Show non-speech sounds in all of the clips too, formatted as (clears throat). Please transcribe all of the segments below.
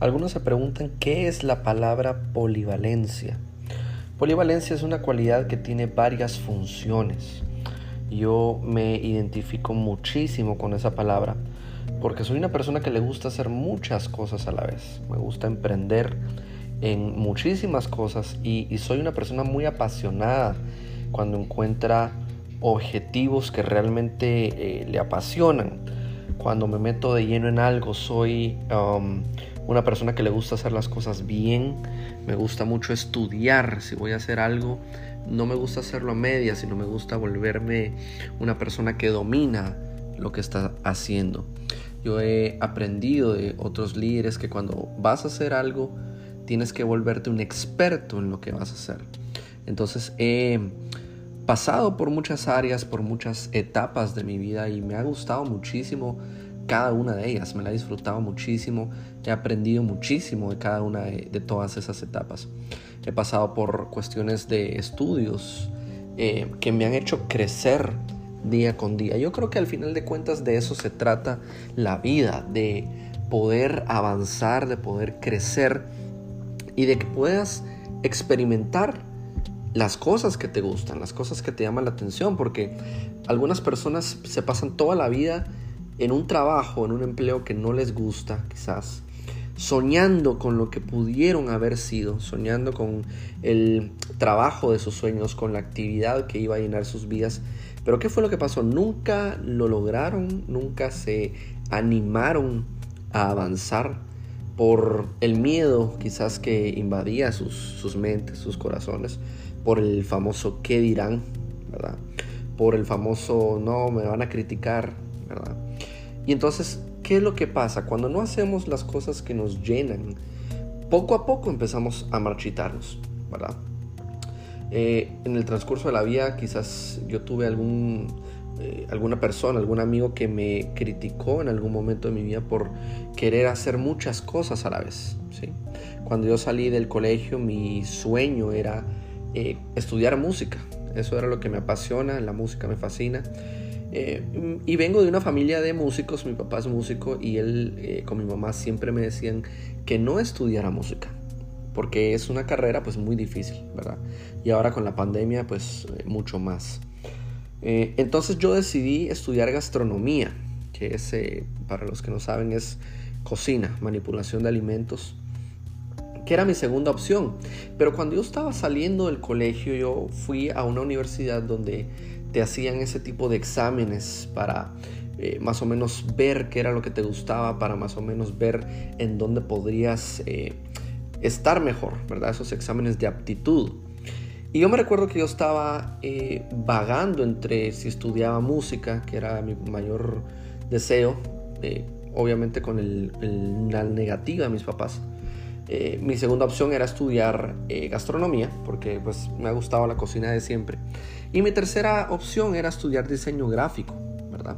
Algunos se preguntan qué es la palabra polivalencia. Polivalencia es una cualidad que tiene varias funciones. Yo me identifico muchísimo con esa palabra porque soy una persona que le gusta hacer muchas cosas a la vez. Me gusta emprender en muchísimas cosas y, soy una persona muy apasionada cuando encuentra objetivos que realmente eh, le apasionan. Cuando me meto de lleno en algo, soy um, una persona que le gusta hacer las cosas bien, me gusta mucho estudiar, si voy a hacer algo, no me gusta hacerlo a medias, sino me gusta volverme una persona que domina lo que está haciendo. Yo he aprendido de otros líderes que cuando vas a hacer algo, tienes que volverte un experto en lo que vas a hacer. Entonces he pasado por muchas áreas, por muchas etapas de mi vida y me ha gustado muchísimo cada una de ellas, me la he disfrutado muchísimo, he aprendido muchísimo de cada una de, todas esas etapas. He pasado por cuestiones de estudios eh, que me han hecho crecer día con día. Yo creo que al final de cuentas de eso se trata la vida, de poder avanzar, de poder crecer y de que puedas experimentar las cosas que te gustan, las cosas que te llaman la atención, porque algunas personas se pasan toda la vida en un trabajo, en un empleo que no les gusta, quizás, soñando con lo que pudieron haber sido, soñando con el trabajo de sus sueños, con la actividad que iba a llenar sus vidas. Pero ¿qué fue lo que pasó? Nunca lo lograron, nunca se animaron a avanzar por el miedo quizás que invadía sus, sus mentes, sus corazones, por el famoso qué dirán, ¿verdad? Por el famoso no, me van a criticar, ¿verdad? Y entonces, ¿qué es lo que pasa? Cuando no hacemos las cosas que nos llenan, poco a poco empezamos a marchitarnos, ¿verdad? Eh, en el transcurso de la vida quizás yo tuve algún, eh, alguna persona, algún amigo que me criticó en algún momento de mi vida por querer hacer muchas cosas a la vez. ¿sí? Cuando yo salí del colegio mi sueño era eh, estudiar música. Eso era lo que me apasiona, la música me fascina. Eh, y vengo de una familia de músicos, mi papá es músico y él eh, con mi mamá siempre me decían que no estudiara música, porque es una carrera pues muy difícil, ¿verdad? Y ahora con la pandemia pues eh, mucho más. entonces yo decidí estudiar gastronomía, que es, para los que no saben, es cocina, manipulación de alimentos que era mi segunda opción. Pero cuando yo estaba saliendo del colegio, yo fui a una universidad donde te hacían ese tipo de exámenes para eh, más o menos ver qué era lo que te gustaba, para más o menos ver en dónde podrías eh, estar mejor, ¿verdad? Esos exámenes de aptitud. Y yo me recuerdo que yo estaba eh, vagando entre si estudiaba música, que era mi mayor deseo, obviamente con la negativa de mis papás. mi segunda opción era estudiar gastronomía, porque pues me ha gustado la cocina de siempre. Y mi tercera opción era estudiar diseño gráfico, ¿verdad?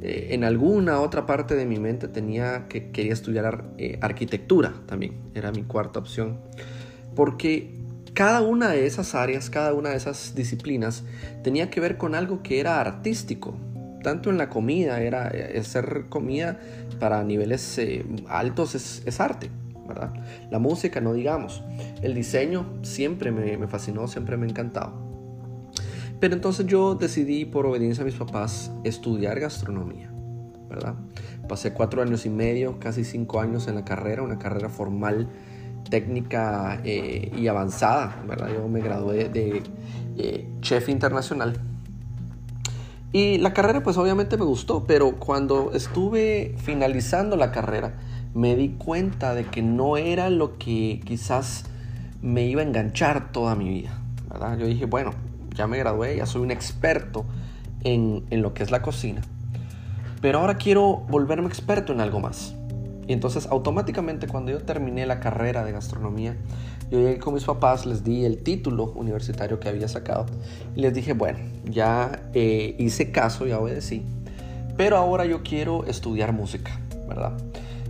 Eh, en alguna otra parte de mi mente tenía que quería estudiar eh, arquitectura también, era mi cuarta opción. Porque cada una de esas áreas, cada una de esas disciplinas tenía que ver con algo que era artístico. Tanto en la comida, era eh, hacer comida para niveles altos es, arte, ¿verdad? La música, no digamos. El diseño siempre me, me fascinó, siempre me ha encantado. Pero entonces yo decidí, por obediencia a mis papás, estudiar gastronomía, ¿verdad? Pasé cuatro años y medio, casi cinco años en la carrera, una carrera formal, técnica eh, y avanzada, ¿verdad? Yo me gradué de eh, chef internacional. Y la carrera pues obviamente me gustó, pero cuando estuve finalizando la carrera, me di cuenta de que no era lo que quizás me iba a enganchar toda mi vida, ¿verdad? Yo dije, bueno, ya me gradué, ya soy un experto en, lo que es la cocina. Pero ahora quiero volverme experto en algo más. Y entonces automáticamente cuando yo terminé la carrera de gastronomía, yo llegué con mis papás, les di el título universitario que había sacado y les dije, bueno, ya eh, hice caso, ya obedecí, pero ahora yo quiero estudiar música, ¿verdad?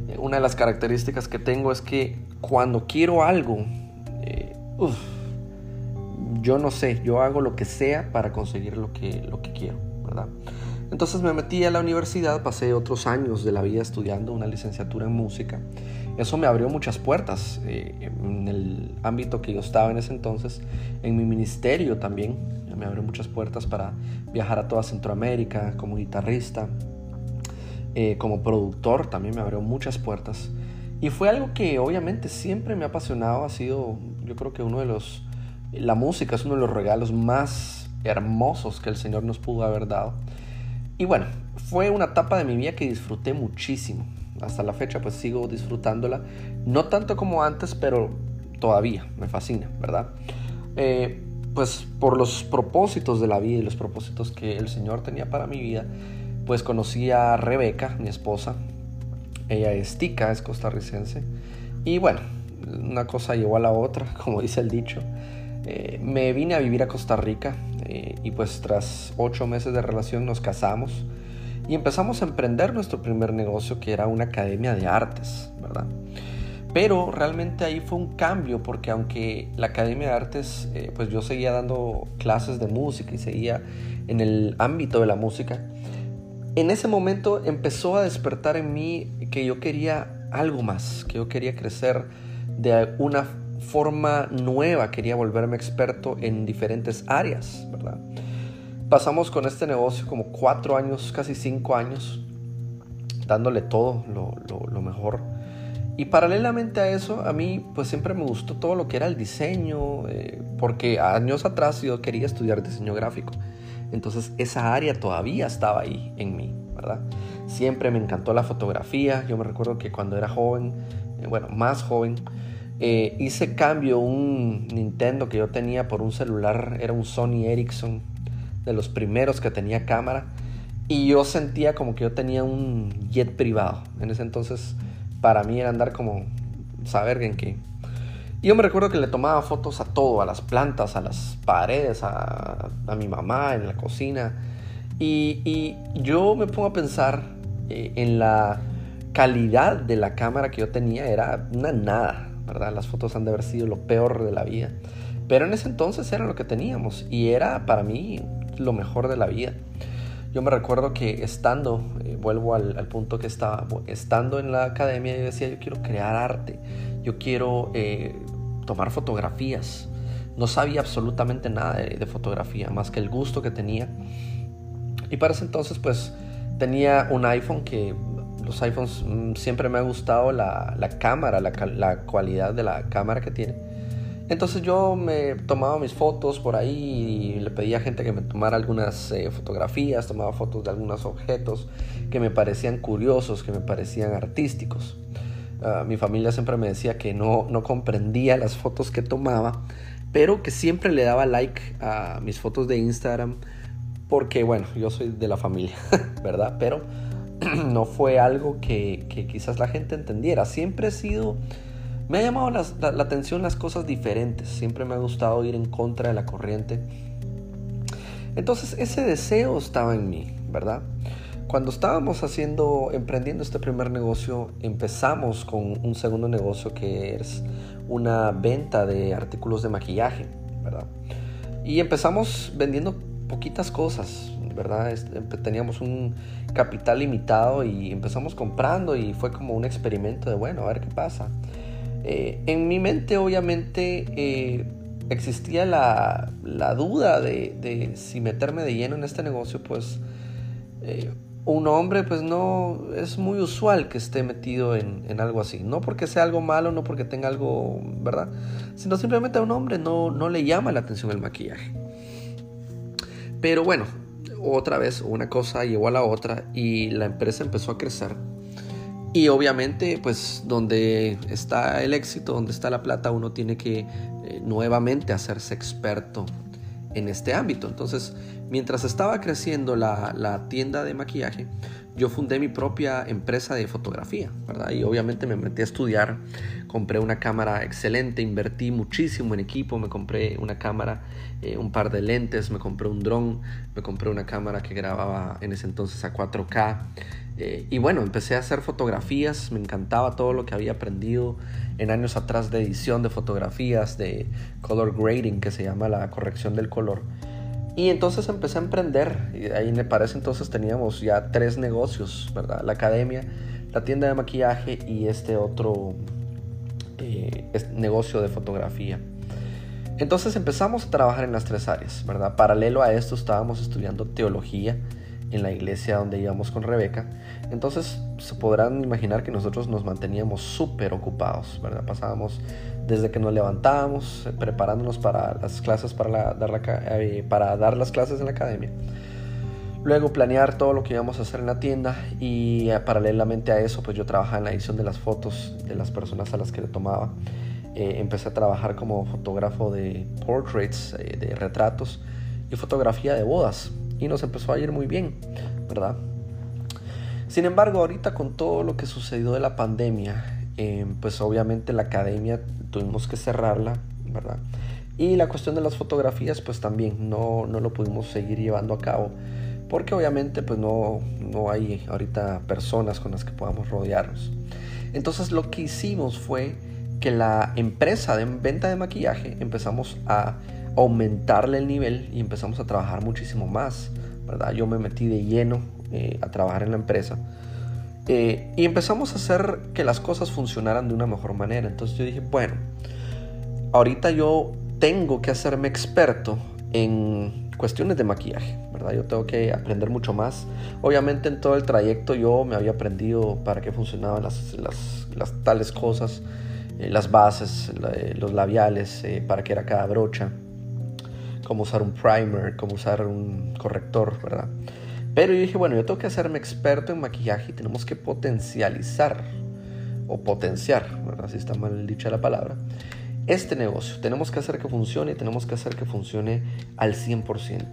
Eh, una de las características que tengo es que cuando quiero algo, eh, yo no sé, yo hago lo que sea para conseguir lo que, lo que quiero, ¿verdad? Entonces me metí a la universidad, pasé otros años de la vida estudiando una licenciatura en música. Eso me abrió muchas puertas eh, en el ámbito que yo estaba en ese entonces, en mi ministerio también. Me abrió muchas puertas para viajar a toda Centroamérica como guitarrista, eh, como productor también me abrió muchas puertas. Y fue algo que obviamente siempre me ha apasionado, ha sido yo creo que uno de los, la música es uno de los regalos más hermosos que el Señor nos pudo haber dado. Y bueno, fue una etapa de mi vida que disfruté muchísimo. Hasta la fecha pues sigo disfrutándola. No tanto como antes, pero todavía me fascina, ¿verdad? Eh, pues por los propósitos de la vida y los propósitos que el Señor tenía para mi vida, pues conocí a Rebeca, mi esposa. Ella es tica, es costarricense. Y bueno, una cosa llevó a la otra, (laughs) como dice el dicho. Eh, me vine a vivir a Costa Rica eh, y pues tras ocho meses de relación nos casamos y empezamos a emprender nuestro primer negocio que era una academia de artes, ¿verdad? Pero realmente ahí fue un cambio porque aunque la Academia de Artes, eh, pues yo seguía dando clases de música y seguía en el ámbito de la música, en ese momento empezó a despertar en mí que yo quería algo más, que yo quería crecer de una forma nueva, quería volverme experto en diferentes áreas, ¿verdad? Pasamos con este negocio como cuatro años, casi cinco años, dándole todo lo, mejor. Y paralelamente a eso, a mí pues siempre me gustó todo lo que era el diseño, eh, porque años atrás yo quería estudiar diseño gráfico. Entonces esa área todavía estaba ahí en mí, ¿verdad? Siempre me encantó la fotografía. Yo me recuerdo que cuando era joven, eh, bueno, más joven, eh, hice cambio un Nintendo que yo tenía por un celular, era un Sony Ericsson, de los primeros que tenía cámara. Y yo sentía como que yo tenía un jet privado. En ese entonces, para mí era andar como, saber en qué y yo me recuerdo que le tomaba fotos a todo, a las plantas, a las paredes, a, mi mamá, en la cocina. Y, yo me pongo a pensar eh, en la calidad de la cámara que yo tenía, era una nada, ¿verdad? Las fotos han de haber sido lo peor de la vida. Pero en ese entonces era lo que teníamos y era para mí lo mejor de la vida. Yo me recuerdo que estando, eh, vuelvo al, punto que estaba, estando en la academia, yo decía, yo quiero crear arte, yo quiero eh, tomar fotografías. No sabía absolutamente nada de, fotografía, más que el gusto que tenía. Y para ese entonces, pues tenía un iPhone que los iPhones mm, siempre me ha gustado la, cámara, la, la, cualidad de la cámara que tiene. Entonces yo me tomaba mis fotos por ahí y le pedía a gente que me tomara algunas eh, fotografías, tomaba fotos de algunos objetos que me parecían curiosos, que me parecían artísticos. Ah, mi familia siempre me decía que no, no comprendía las fotos que tomaba, pero que siempre le daba like a mis fotos de Instagram porque, bueno, yo soy de la familia, (laughs) ¿verdad? Pero (clears throat) no fue algo que, quizás la gente entendiera. Siempre he sido... Me ha llamado la, atención las cosas diferentes, siempre me ha gustado ir en contra de la corriente. Entonces ese deseo estaba en mí, ¿verdad? Cuando estábamos haciendo, emprendiendo este primer negocio, empezamos con un segundo negocio que es una venta de artículos de maquillaje, ¿verdad? Y empezamos vendiendo poquitas cosas, ¿verdad? Teníamos un capital limitado y empezamos comprando y fue como un experimento de, bueno, a ver qué pasa. Eh, en mi mente obviamente eh, existía la, duda de, si meterme de lleno en este negocio, pues eh, un hombre pues no es muy usual que esté metido en, algo así. No porque sea algo malo, no porque tenga algo, ¿verdad? Sino simplemente a un hombre no, no le llama la atención el maquillaje. Pero bueno, otra vez una cosa llevó a la otra y la empresa empezó a crecer. Y obviamente pues donde está el éxito, donde está la plata, uno tiene que eh, nuevamente hacerse experto en este ámbito. Entonces, mientras estaba creciendo la, tienda de maquillaje, yo fundé mi propia empresa de fotografía, ¿verdad? Y obviamente me metí a estudiar, compré una cámara excelente, invertí muchísimo en equipo, me compré una cámara, eh, un par de lentes, me compré un dron, me compré una cámara que grababa en ese entonces a 4K. Eh, y bueno, empecé a hacer fotografías, me encantaba todo lo que había aprendido en años atrás de edición de fotografías, de color grading, que se llama la corrección del color. Y entonces empecé a emprender. Y ahí me parece entonces teníamos ya tres negocios, ¿verdad? La academia, la tienda de maquillaje y este otro eh, negocio de fotografía. Entonces empezamos a trabajar en las tres áreas, ¿verdad? Paralelo a esto estábamos estudiando teología en la iglesia donde íbamos con Rebeca. Entonces se podrán imaginar que nosotros nos manteníamos súper ocupados, ¿verdad? Pasábamos desde que nos levantábamos eh, preparándonos para las clases, para, dar eh, para dar las clases en la academia. Luego planear todo lo que íbamos a hacer en la tienda y eh, paralelamente a eso pues yo trabajaba en la edición de las fotos de las personas a las que le tomaba. empecé a trabajar como fotógrafo de portraits, de retratos y fotografía de bodas y nos empezó a ir muy bien, ¿verdad? Sin embargo, ahorita con todo lo que sucedió de la pandemia, eh, pues obviamente la academia tuvimos que cerrarla, ¿verdad? Y la cuestión de las fotografías, pues también no, no lo pudimos seguir llevando a cabo, porque obviamente pues no, no hay ahorita personas con las que podamos rodearnos. Entonces lo que hicimos fue que la empresa de venta de maquillaje empezamos a aumentarle el nivel y empezamos a trabajar muchísimo más, ¿verdad? Yo me metí de lleno eh, a trabajar en la empresa eh, y empezamos a hacer que las cosas funcionaran de una mejor manera. Entonces yo dije, bueno, ahorita yo tengo que hacerme experto en cuestiones de maquillaje, ¿verdad? Yo tengo que aprender mucho más. Obviamente en todo el trayecto yo me había aprendido para qué funcionaban las, tales cosas, eh, las bases, los labiales, para qué era cada brocha cómo usar un primer, cómo usar un corrector, ¿verdad? Pero yo dije, bueno, yo tengo que hacerme experto en maquillaje y tenemos que potencializar o potenciar, ¿verdad? Si está mal dicha la palabra, este negocio. Tenemos que hacer que funcione y tenemos que hacer que funcione al 100%.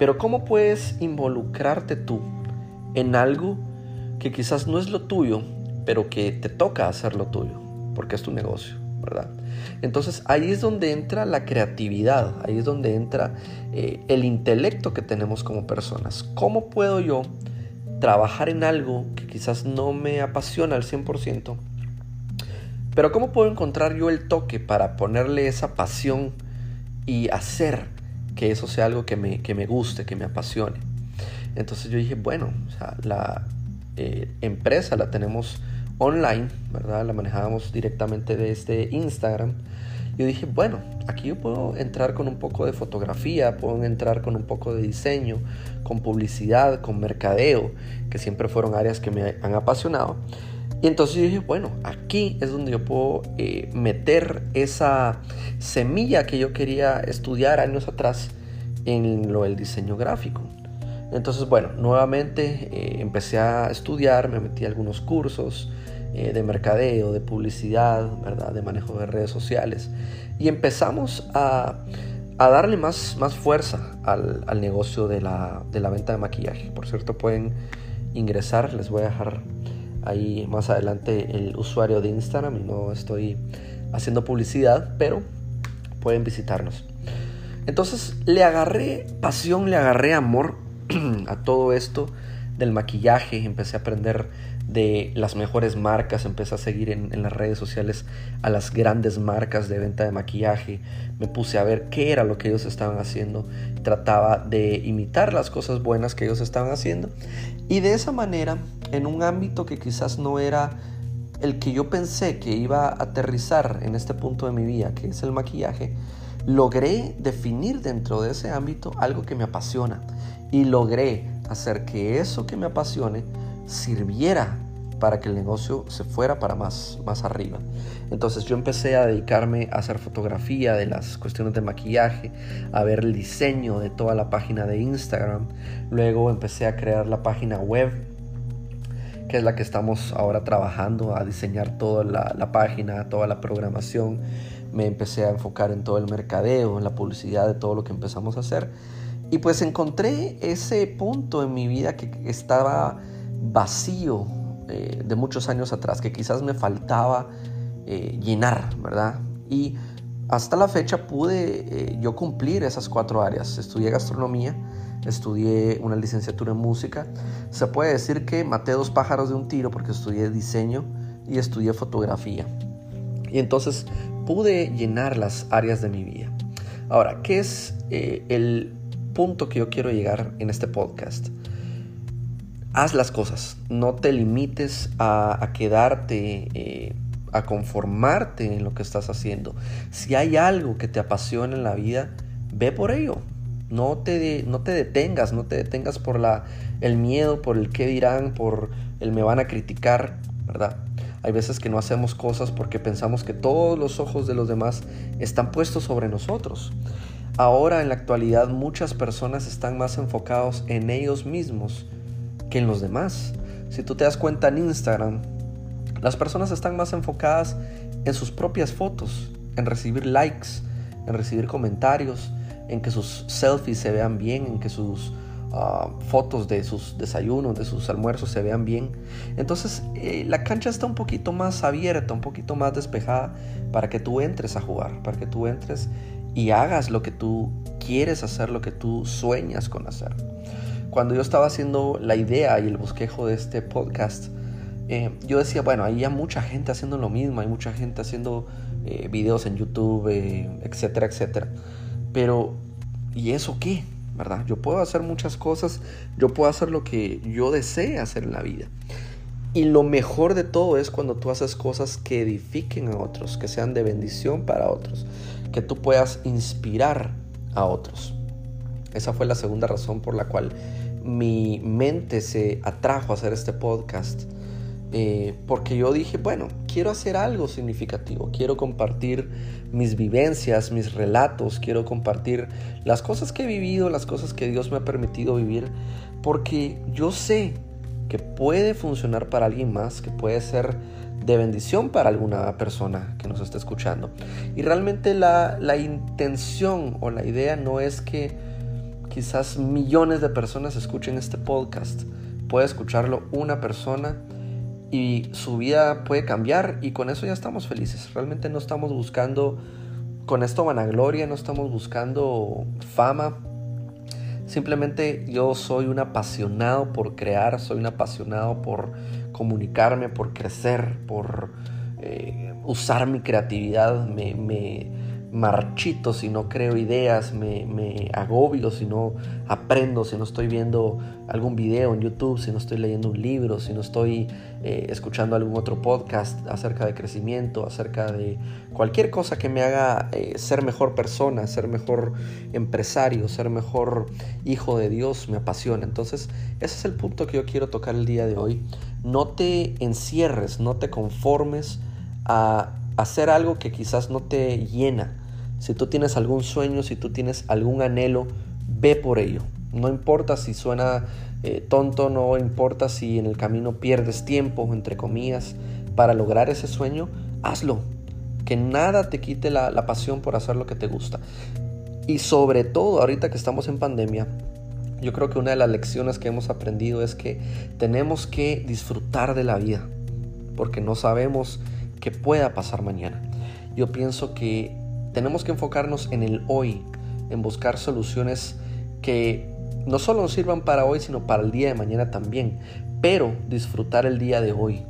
Pero ¿cómo puedes involucrarte tú en algo que quizás no es lo tuyo, pero que te toca hacer lo tuyo, porque es tu negocio? Entonces ahí es donde entra la creatividad, ahí es donde entra eh, el intelecto que tenemos como personas. ¿Cómo puedo yo trabajar en algo que quizás no me apasiona al 100%? Pero ¿cómo puedo encontrar yo el toque para ponerle esa pasión y hacer que eso sea algo que me, que me guste, que me apasione? Entonces yo dije, bueno, la eh, empresa la tenemos online, ¿verdad? La manejábamos directamente desde Instagram. Yo dije, bueno, aquí yo puedo entrar con un poco de fotografía, puedo entrar con un poco de diseño, con publicidad, con mercadeo, que siempre fueron áreas que me han apasionado. Y entonces dije, bueno, aquí es donde yo puedo eh, meter esa semilla que yo quería estudiar años atrás en lo del diseño gráfico. Entonces, bueno, nuevamente eh, empecé a estudiar, me metí a algunos cursos, eh, de mercadeo, de publicidad, ¿verdad? de manejo de redes sociales. Y empezamos a, darle más, más fuerza al, negocio de la, venta de maquillaje. Por cierto, pueden ingresar, les voy a dejar ahí más adelante el usuario de Instagram no estoy haciendo publicidad, pero pueden visitarnos. Entonces le agarré pasión, le agarré amor (clears throat) a todo esto del maquillaje, empecé a aprender de las mejores marcas, empecé a seguir en, las redes sociales a las grandes marcas de venta de maquillaje, me puse a ver qué era lo que ellos estaban haciendo, trataba de imitar las cosas buenas que ellos estaban haciendo y de esa manera, en un ámbito que quizás no era el que yo pensé que iba a aterrizar en este punto de mi vida, que es el maquillaje, logré definir dentro de ese ámbito algo que me apasiona y logré hacer que eso que me apasione sirviera para que el negocio se fuera para más, más arriba. Entonces yo empecé a dedicarme a hacer fotografía de las cuestiones de maquillaje, a ver el diseño de toda la página de Instagram. Luego empecé a crear la página web, que es la que estamos ahora trabajando, a diseñar toda la, la página, toda la programación. Me empecé a enfocar en todo el mercadeo, en la publicidad de todo lo que empezamos a hacer. Y pues encontré ese punto en mi vida que estaba vacío eh, de muchos años atrás, que quizás me faltaba eh, llenar, ¿verdad? Y hasta la fecha pude eh, yo cumplir esas cuatro áreas. Estudié gastronomía, estudié una licenciatura en música. Se puede decir que maté dos pájaros de un tiro porque estudié diseño y estudié fotografía. Y entonces pude llenar las áreas de mi vida. Ahora, ¿qué es el punto que yo quiero llegar en este podcast. Haz las cosas, no te limites a, quedarte, eh, a conformarte en lo que estás haciendo. Si hay algo que te apasiona en la vida, ve por ello. No te, no te detengas, no te detengas por la, el miedo, por el qué dirán, por el me van a criticar, ¿verdad? Hay veces que no hacemos cosas porque pensamos que todos los ojos de los demás están puestos sobre nosotros. Ahora en la actualidad muchas personas están más enfocados en ellos mismos que en los demás. Si tú te das cuenta en Instagram, las personas están más enfocadas en sus propias fotos, en recibir likes, en recibir comentarios, en que sus selfies se vean bien, en que sus ah, fotos de sus desayunos, de sus almuerzos se vean bien. Entonces eh, la cancha está un poquito más abierta, un poquito más despejada para que tú entres a jugar, para que tú entres y hagas lo que tú quieres hacer, lo que tú sueñas con hacer. Cuando yo estaba haciendo la idea y el bosquejo de este podcast, eh, yo decía, bueno, hay mucha gente haciendo lo mismo, hay mucha gente haciendo eh, videos en YouTube, eh, etcétera, etcétera. Pero, ¿y eso qué? ¿Verdad? Yo puedo hacer muchas cosas, yo puedo hacer lo que yo desee hacer en la vida. Y lo mejor de todo es cuando tú haces cosas que edifiquen a otros, que sean de bendición para otros, que tú puedas inspirar a otros. Esa fue la segunda razón por la cual mi mente se atrajo a hacer este podcast. Eh, porque yo dije, bueno, quiero hacer algo significativo, quiero compartir mis vivencias, mis relatos, quiero compartir las cosas que he vivido, las cosas que Dios me ha permitido vivir, porque yo sé que puede funcionar para alguien más, que puede ser de bendición para alguna persona que nos esté escuchando. Y realmente la, la intención o la idea no es que quizás millones de personas escuchen este podcast. Puede escucharlo una persona y su vida puede cambiar y con eso ya estamos felices. Realmente no estamos buscando con esto vanagloria, no estamos buscando fama, Simplemente yo soy un apasionado por crear, soy un apasionado por comunicarme, por crecer, por eh, usar mi creatividad. Me, marchito si no creo ideas, me, me, agobio si no aprendo, si no estoy viendo algún video en YouTube, si no estoy leyendo un libro, si no estoy eh, escuchando algún otro podcast acerca de crecimiento, acerca de cualquier cosa que me haga eh, ser mejor persona, ser mejor empresario, ser mejor hijo de Dios, me apasiona. Entonces, ese es el punto que yo quiero tocar el día de hoy. No te encierres, no te conformes a hacer algo que quizás no te llena si tú tienes algún sueño, si tú tienes algún anhelo, ve por ello. No importa si suena eh, tonto, no importa si en el camino pierdes tiempo, entre comillas, para lograr ese sueño, hazlo. Que nada te quite la, la pasión por hacer lo que te gusta. Y sobre todo, ahorita que estamos en pandemia, yo creo que una de las lecciones que hemos aprendido es que tenemos que disfrutar de la vida, porque no sabemos qué pueda pasar mañana. Yo pienso que tenemos que enfocarnos en el hoy, en buscar soluciones que no solo nos sirvan para hoy, sino para el día de mañana también, pero disfrutar el día de hoy,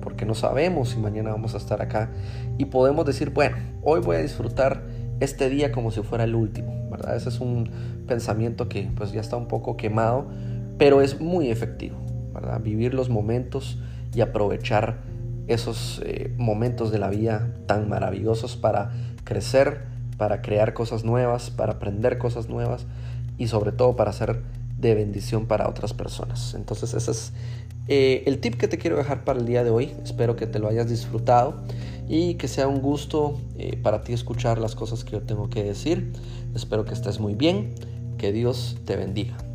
porque no sabemos si mañana vamos a estar acá y podemos decir, bueno, hoy voy a disfrutar este día como si fuera el último, ¿verdad? Ese es un pensamiento que pues ya está un poco quemado, pero es muy efectivo, ¿verdad? Vivir los momentos y aprovechar esos eh, momentos de la vida tan maravillosos para crecer, para crear cosas nuevas, para aprender cosas nuevas y sobre todo para ser de bendición para otras personas. Entonces ese es eh, el tip que te quiero dejar para el día de hoy. Espero que te lo hayas disfrutado y que sea un gusto eh, para ti escuchar las cosas que yo tengo que decir. Espero que estés muy bien. Que Dios te bendiga.